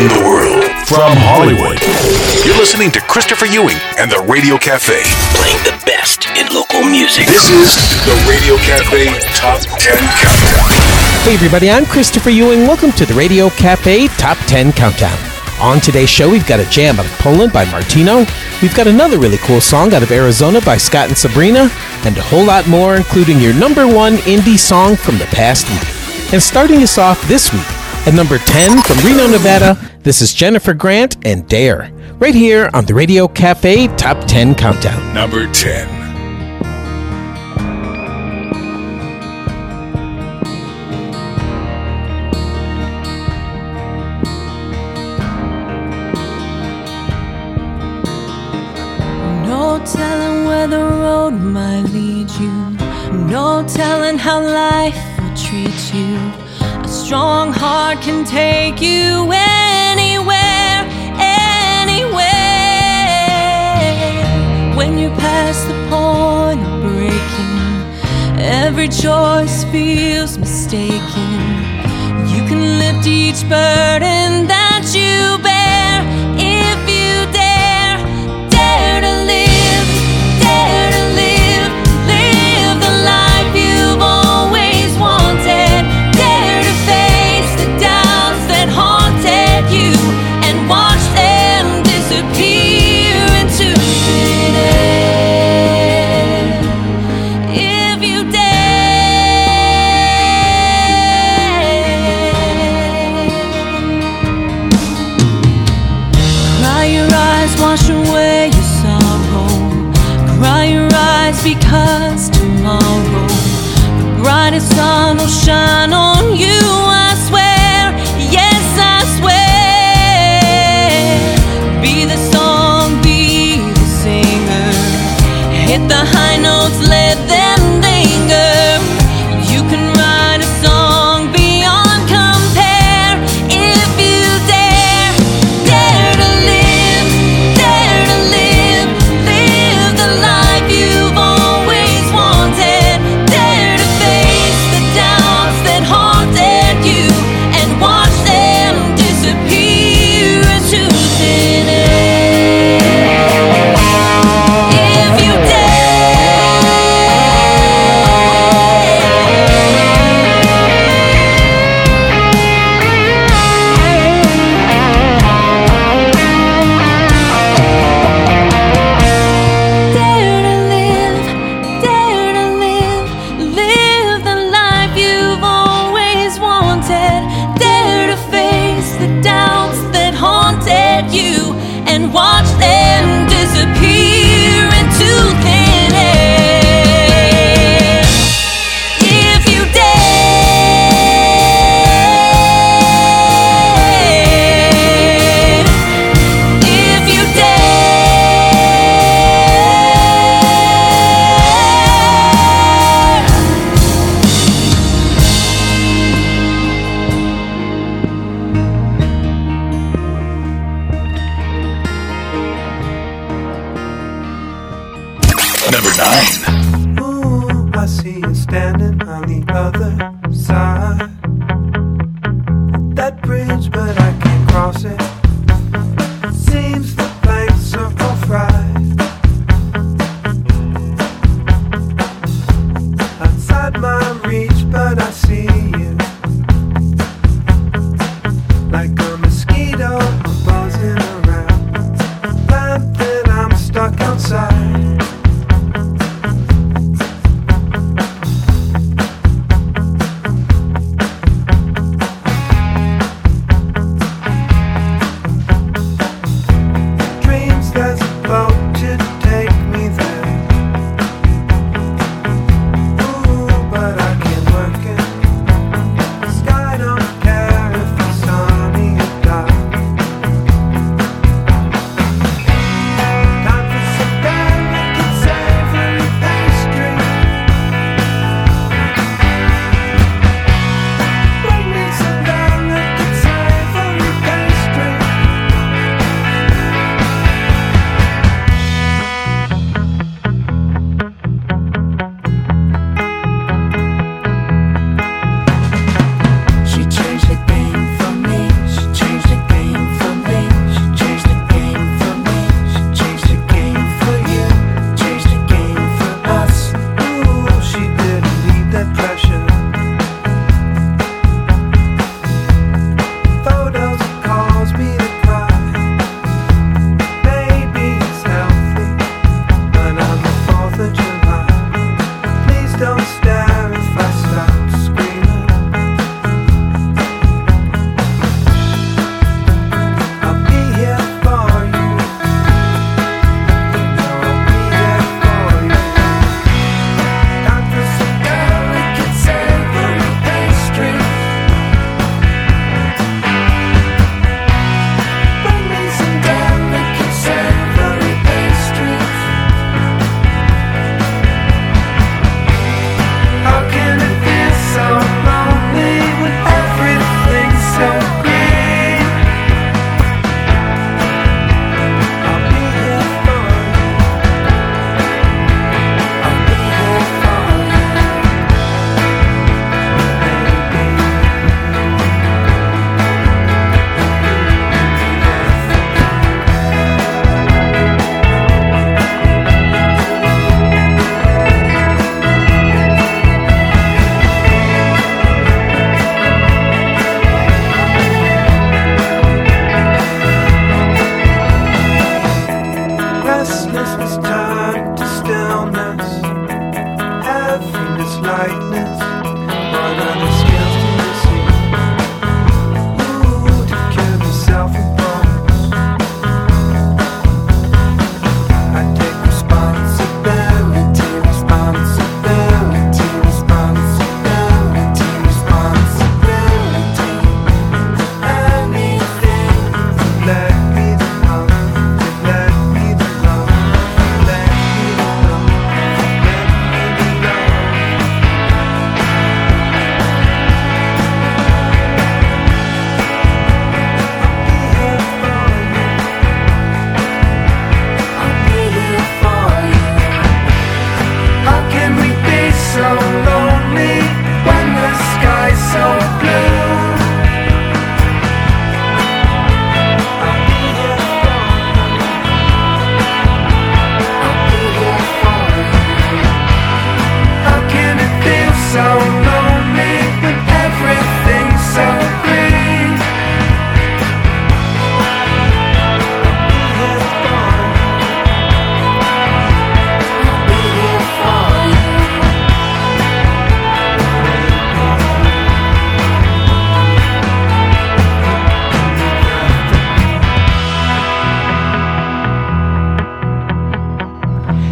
around the world. From Hollywood. You're listening to Christopher Ewing and the Radio Cafe. Playing the best in local music. This is the Radio Cafe Top 10 Countdown. Hey everybody, I'm Christopher Ewing. Welcome to the Radio Cafe Top 10 Countdown. On today's show, we've got a jam out of Poland by Martino. We've got another really cool song out of Arizona by Scott and Sabrina, and a whole lot more, including your number one indie song from the past week. And starting us off this week, at number 10 from Reno, Nevada, this is Jennifer Grant and Dare, right here on the Radio Cafe Top 10 Countdown. Number 10. No telling where the road might lead you. No telling how life will treat you. Strong heart can take you anywhere, anywhere. When you pass the point of breaking, every choice feels mistaken. You can lift each burden that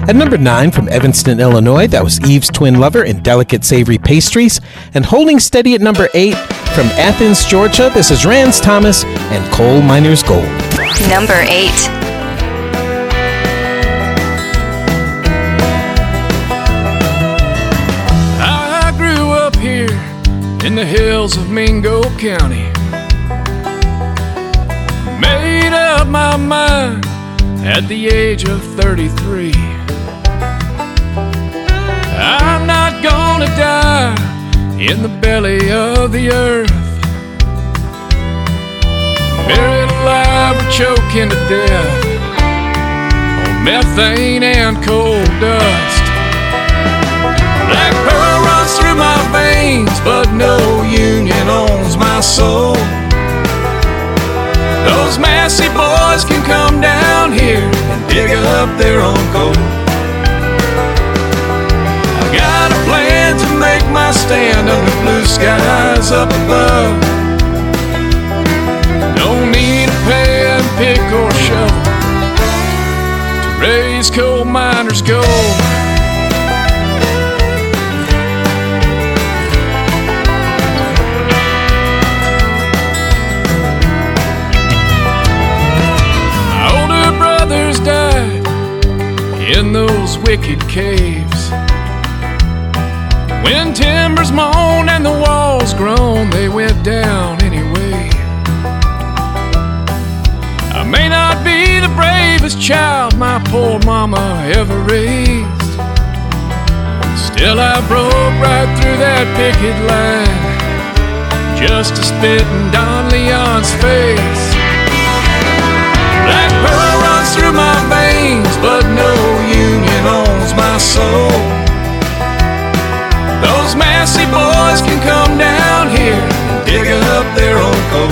At number 9 from Evanston, Illinois, that was Eve's Twin Lover in Delicate Savory Pastries. And holding steady at number 8 from Athens, Georgia, this is Rance Thomas and Coal Miner's Gold. Number 8. in the hills of Mingo County. Made up my mind at the age of 33. I'm not gonna die in the belly of the earth. Buried alive or choking to death on methane and coal dust. Black pearl runs through my veins, but no union owns my soul. Those Massey boys can come down here and dig up their own coal. Got a plan to make my stand under blue skies up above. No need a pen, pick, or shovel to raise coal miners' gold. In those wicked caves. When timbers moan and the walls groan, they went down anyway. I may not be the bravest child my poor mama ever raised. Still, I broke right through that picket line just to spit in Don Leon's face. Black pearl runs through my veins, but no union owns my soul. Those Massey boys can come down here and dig up their own coal.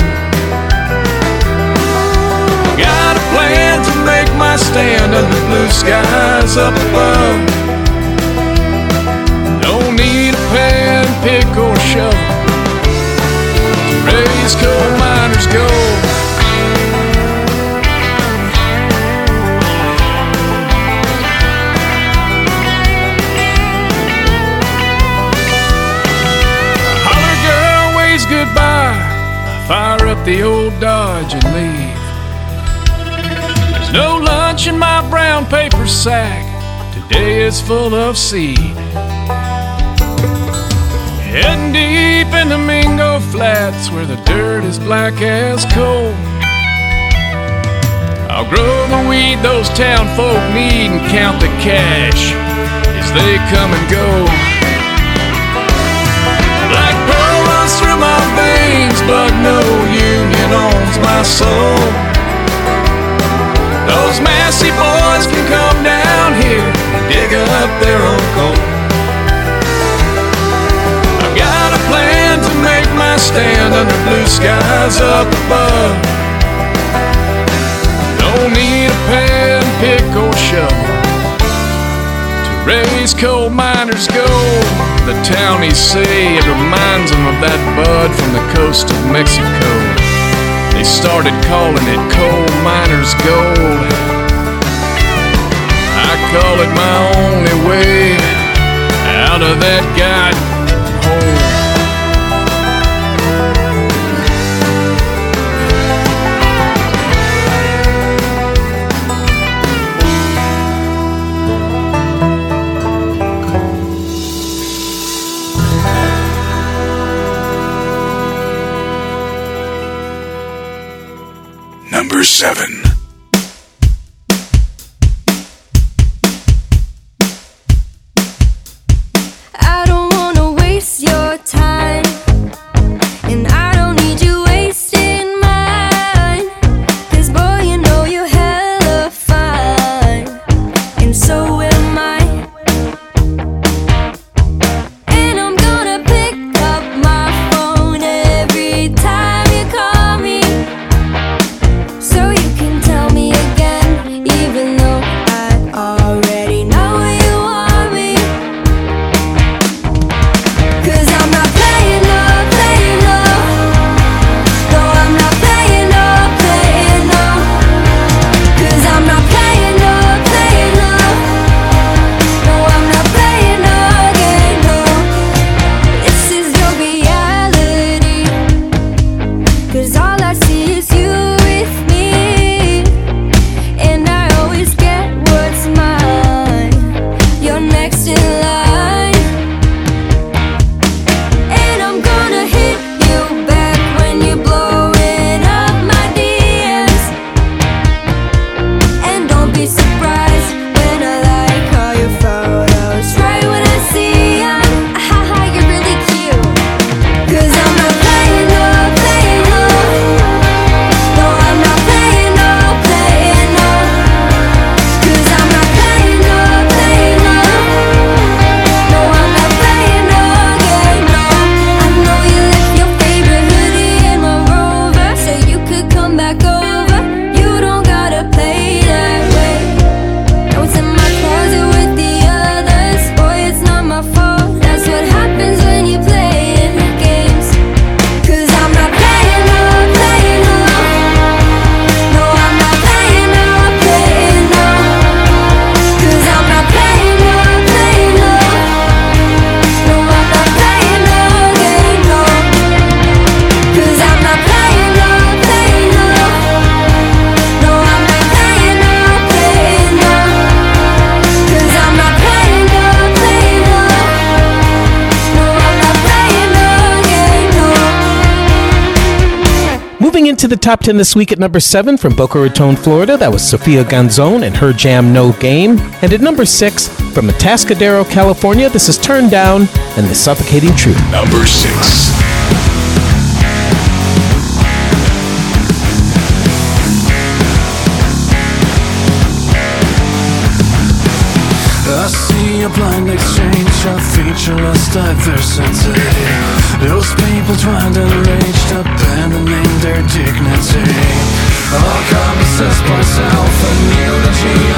Got a plan to make my stand under blue skies up above. Don't need a pen, pick, or shovel to raise coal miners' gold. The old Dodge and leave. There's no lunch in my brown paper sack. Today is full of seed. Heading deep in the Mingo Flats where the dirt is black as coal. I'll grow the weed those town folk need and count the cash as they come and go. Black pearl runs through my veins, but no union owns my soul. Those Massey boys can come down here and dig up their own coal. I've got a plan to make my stand under blue skies up above. Don't need a pen, pick, or shovel to raise coal miners gold. The townies say it reminds them of that bud from the coast of Mexico. They started calling it coal miners gold. I call it my only way out of that god seven. Into the top 10 this week at number 7 from Boca Raton, Florida, that was Sofia Gonzon and her jam No Game. And at number 6 from Atascadero, California, this is Turned Down and the Suffocating Truth. Number 6. I see a blind exchange of featureless diversity. Those people trying to reach abandoning their dignity. All composites myself a eulogy of reasoning.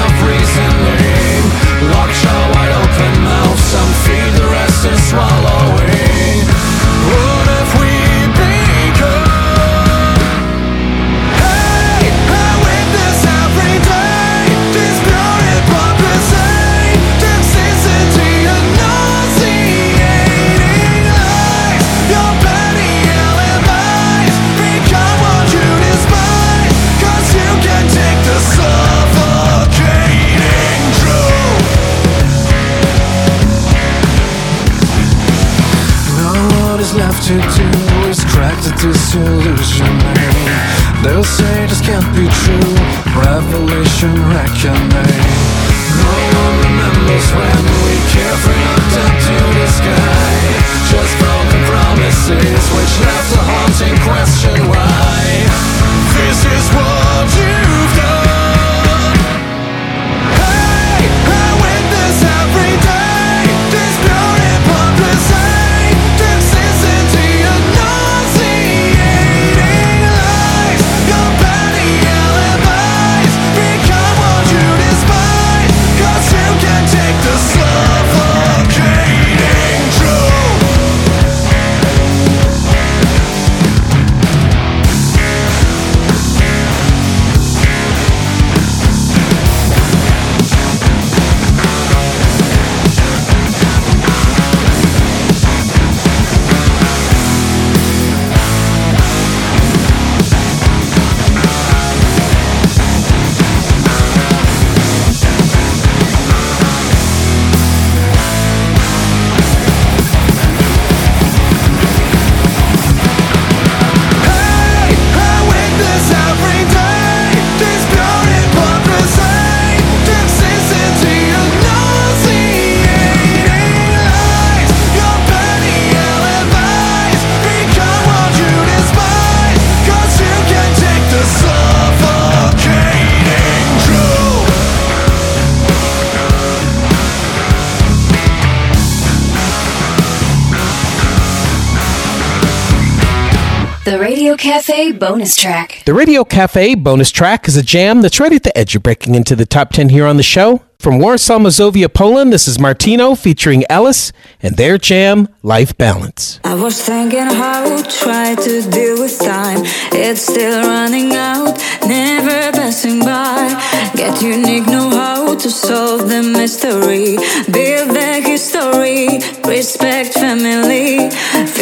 Bonus track. The Radio Cafe bonus track is a jam that's right at the edge of breaking into the top 10 here on the show. From Warsaw, Mazovia, Poland, this is Martino featuring Ellis and their jam, Life Balance. I was thinking how to try to deal with time. It's still running out, never passing by. Get unique know how to solve the mystery. Build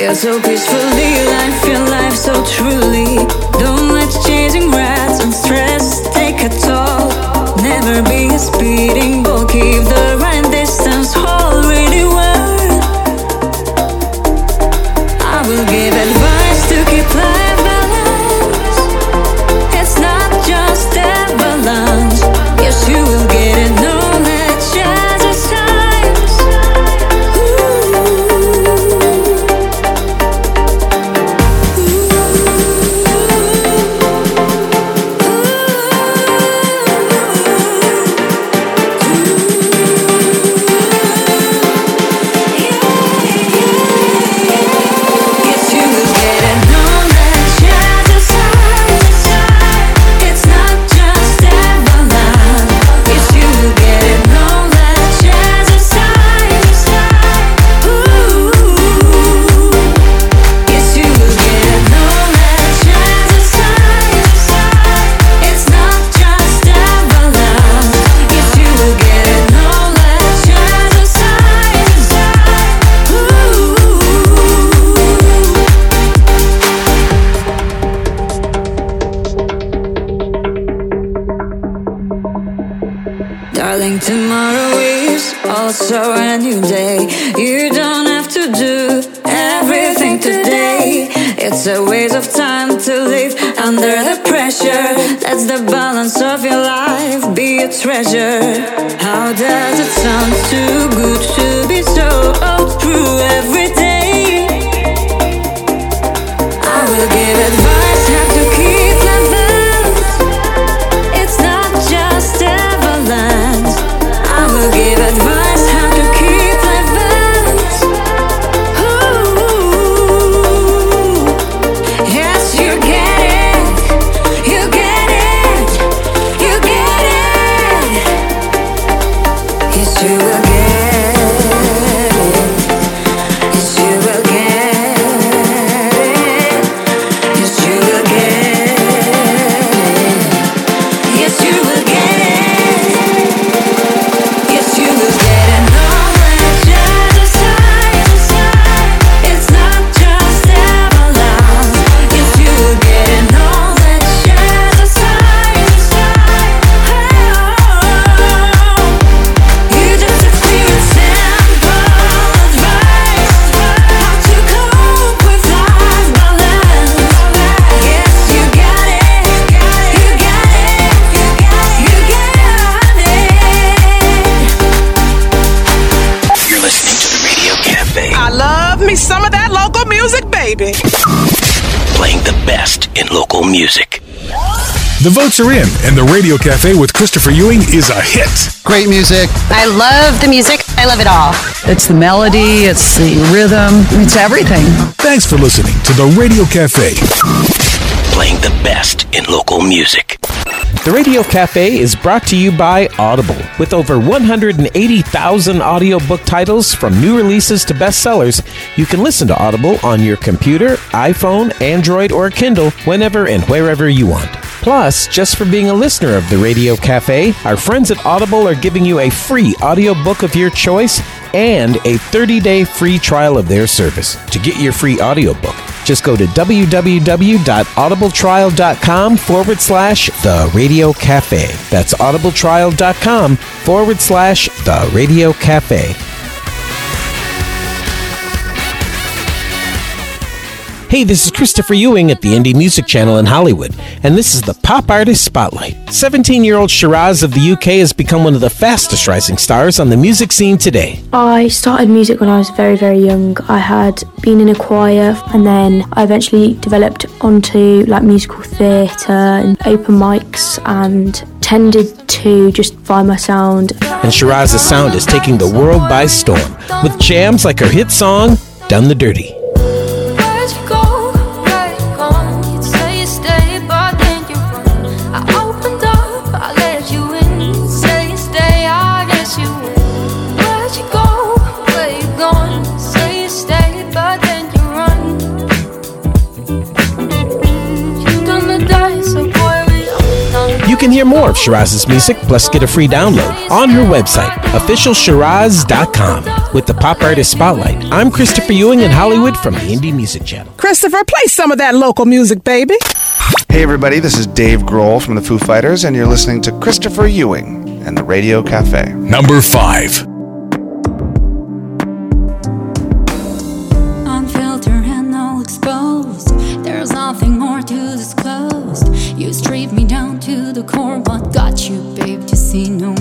Feel so peacefully, life, feel life so truly. Don't let chasing rats and stress take a toll. Never be a speeding bull, think tomorrow is also a new day. You don't have to do everything today. It's a waste of time to live under the pressure. That's the balance of your life, be a treasure. How does it sound too good to be so true every day? I will give advice. Music. The votes are in, and the Radio Cafe with Christopher Ewing is a hit. Great music. I love the music. I love it all. It's the melody, it's the rhythm, it's everything. Thanks for listening to the Radio Cafe. Playing the best in local music. The Radio Cafe is brought to you by Audible. With over 180,000 audiobook titles from new releases to bestsellers, you can listen to Audible on your computer, iPhone, Android, or Kindle whenever and wherever you want. Plus, just for being a listener of the Radio Cafe, our friends at Audible are giving you a free audiobook of your choice and a 30-day free trial of their service. To get your free audiobook, just go to www.audibletrial.com forward slash the radio cafe. That's audibletrial.com forward slash the radio cafe. Hey, this is Christopher Ewing at the Indie Music Channel in Hollywood, and this is the Pop Artist Spotlight. 17 year old Shiraz of the UK has become one of the fastest rising stars on the music scene today. I started music when I was very, very young. I had been in a choir and then I eventually developed onto like musical theatre and open mics and tended to just find my sound. And Shiraz's sound is taking the world by storm with jams like her hit song, Done the Dirty. Hear more of Shiraz's music, plus get a free download on her website, officialshiraz.com. With the Pop Artist Spotlight, I'm Christopher Ewing in Hollywood from the Indie Music Channel. Christopher, play some of that local music, baby. Hey, everybody, this is Dave Grohl from the Foo Fighters, and you're listening to Christopher Ewing and the Radio Cafe. Number five. Unfiltered and all exposed. There's nothing more to disclose. You stripped me down to the core. What got you, babe, to see no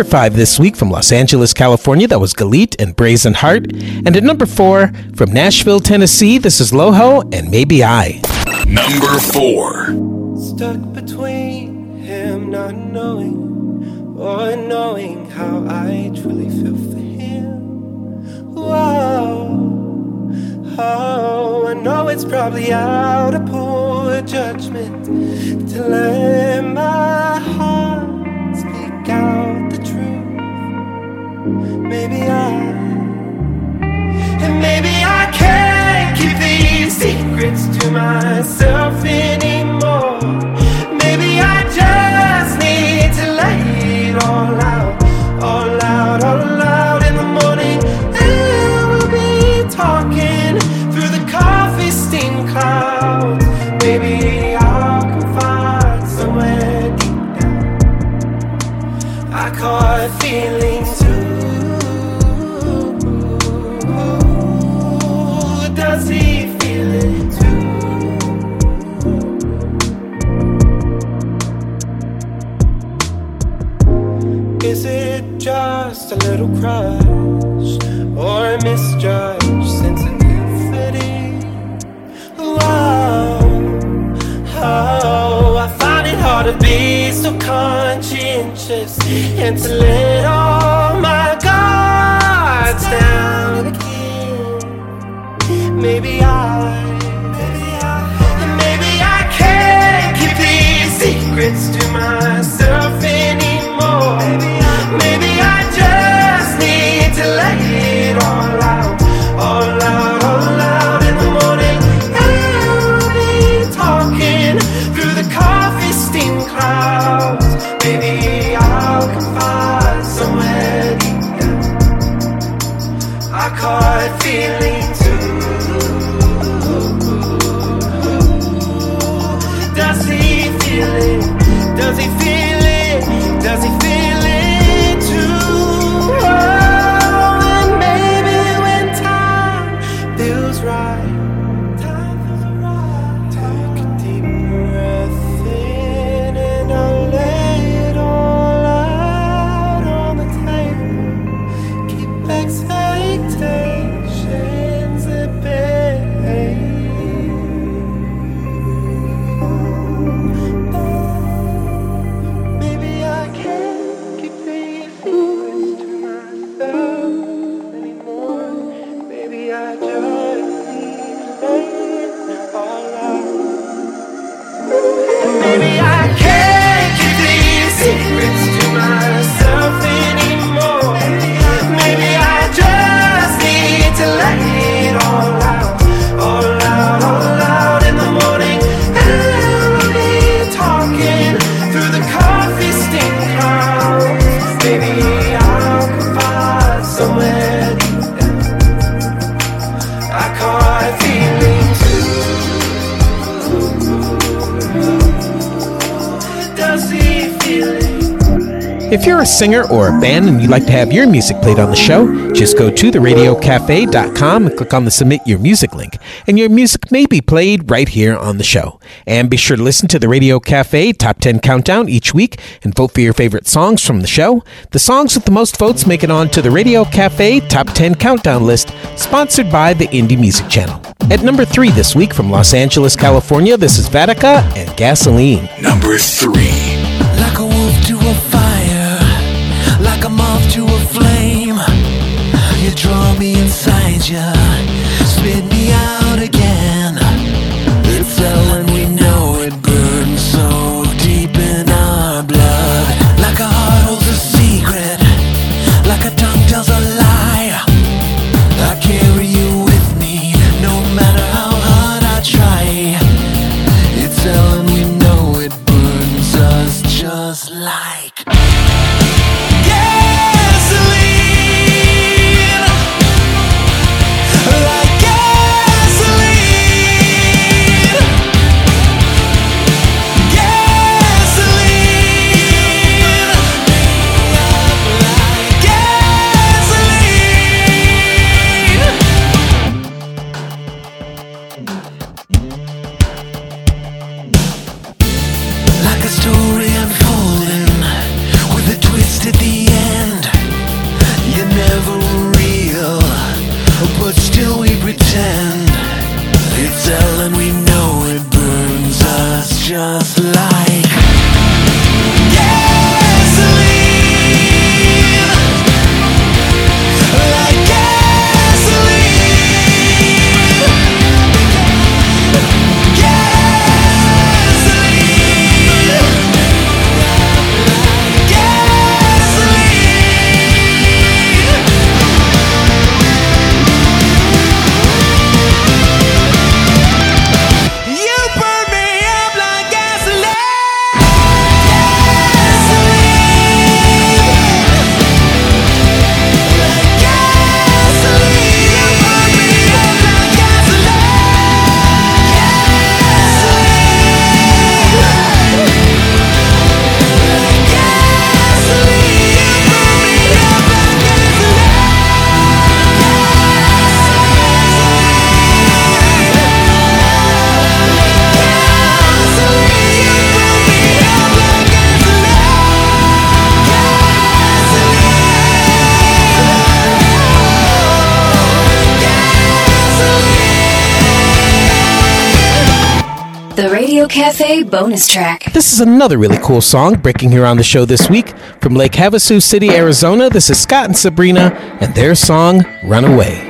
number five this week from Los Angeles, California, that was Galit and Brazen Heart. And at number four from Nashville, Tennessee, this is Loho and Maybe I. Number four. Stuck between him not knowing or knowing how I truly feel for him. Wow. Oh, I know it's probably out of poor judgment to let my Maybe I, and maybe I can't keep these secrets to myself anymore. Singer or a band and you'd like to have your music played on the show, just go to theradiocafe.com and click on the Submit Your Music link, and your music may be played right here on the show. And be sure to listen to the Radio Cafe Top 10 Countdown each week and vote for your favorite songs from the show. The songs with the most votes make it on to the Radio Cafe Top 10 Countdown list, sponsored by the Indie Music Channel. At number three this week from Los Angeles, California, this is Vatica and Gasoline. Number three. Like a wolf to a fire, draw me inside you, bonus track. This is another really cool song breaking here on the show this week from Lake Havasu City, Arizona. This is Scott and Sabrina and their song Runaway.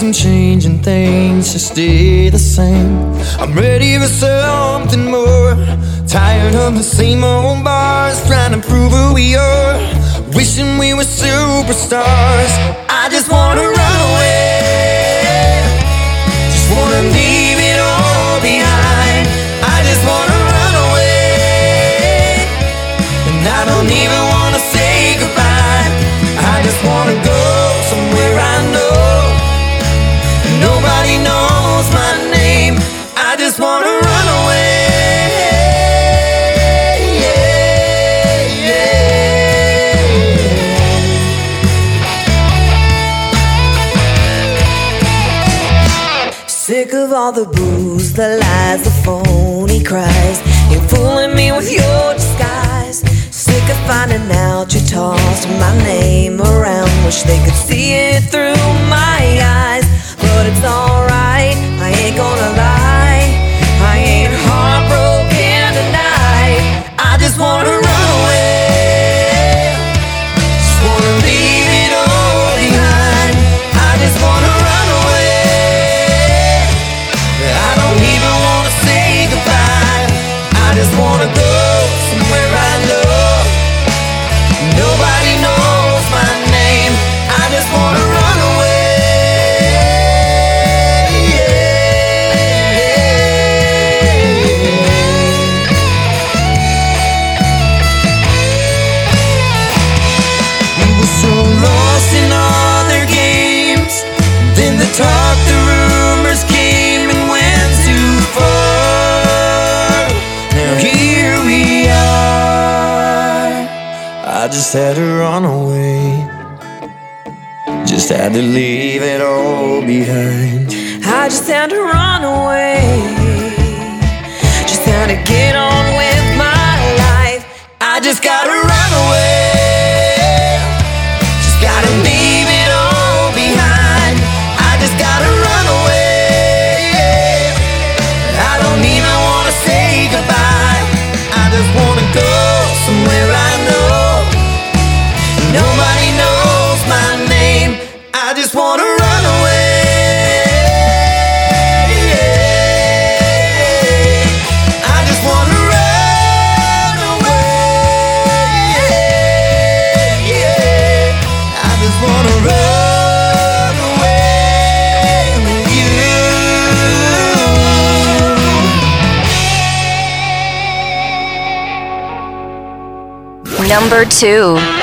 But I need some change things to stay the same. I'm ready for something more. Tired of the same old bars, trying to prove who we are. Wishing we were superstars. I just wanna run away. Just wanna leave it all behind. I just wanna run away. And I don't even wanna of all the booze, the lies, the phony cries. You're fooling me with your disguise. Sick of finding out you tossed my name around. Wish they could see it through my eyes. But it's alright, I ain't gonna lie. I ain't heartbroken tonight. I just wanna just had to run away. Just had to leave it all behind. I just had to run away. Just had to get on with. two.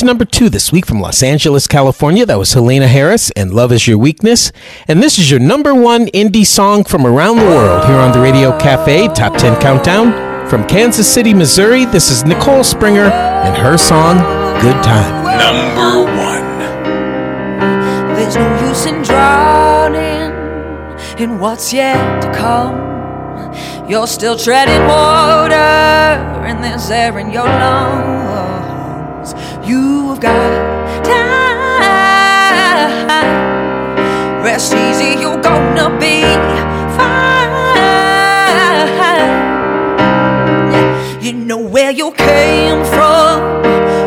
Reach number two this week from Los Angeles, California. That was Helena Harris and Love is Your Weakness. And this is your number one indie song from around the world here on the Radio Cafe Top 10 Countdown. From Kansas City, Missouri, this is Nicole Springer and her song, Good Time. Number one. There's no use in drowning in what's yet to come. You're still treading water, and there's air in your lungs. You've got time. Rest easy, you're gonna be fine. You know where you came from,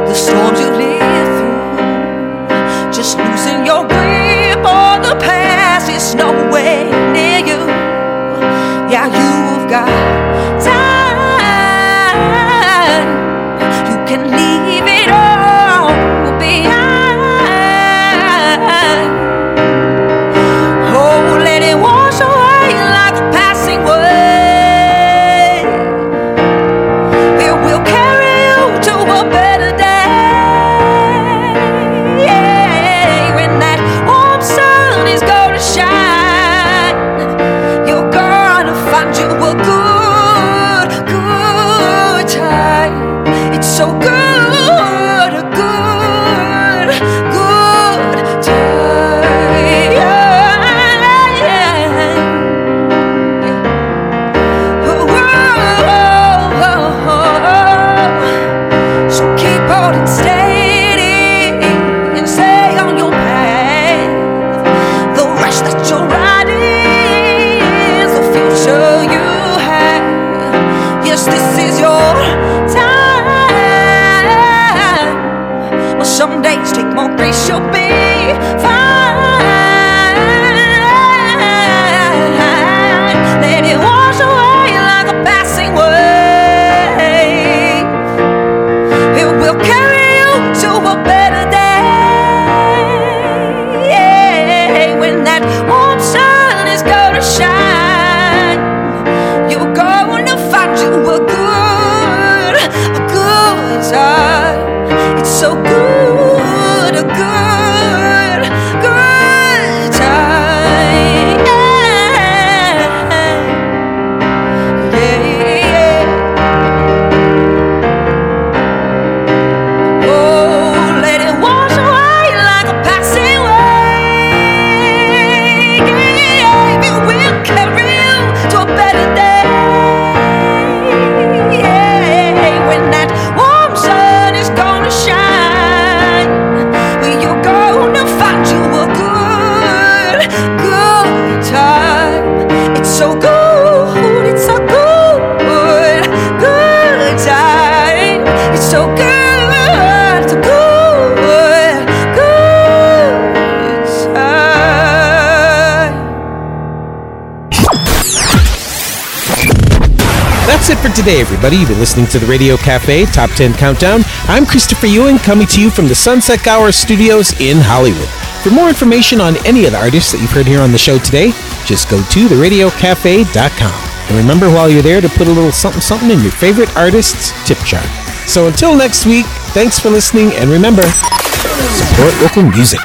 the storms you lived through. Just losing your grip on the past is no way near you. Yeah, you've got. So good, it's so good, good time. It's so good, a good, good time. That's it for today, everybody. You've been listening to the Radio Cafe Top 10 Countdown. I'm Christopher Ewing, coming to you from the Sunset Gower Studios in Hollywood. For more information on any of the artists that you've heard here on the show today, just go to theradiocafe.com. And remember while you're there to put a little something something in your favorite artist's tip jar. So until next week, thanks for listening, and remember, support local music.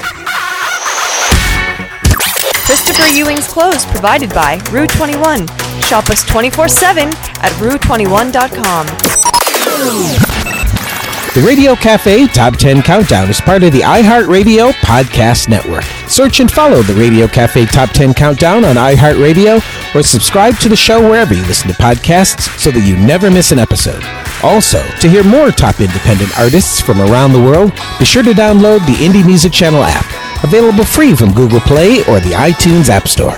Christopher Ewing's clothes provided by Rue 21. Shop us 24 7 at rue21.com. The Radio Cafe Top 10 Countdown is part of the iHeartRadio Podcast Network. Search and follow the Radio Cafe Top 10 Countdown on iHeartRadio or subscribe to the show wherever you listen to podcasts so that you never miss an episode. Also, to hear more top independent artists from around the world, be sure to download the Indie Music Channel app, available free from Google Play or the iTunes App Store.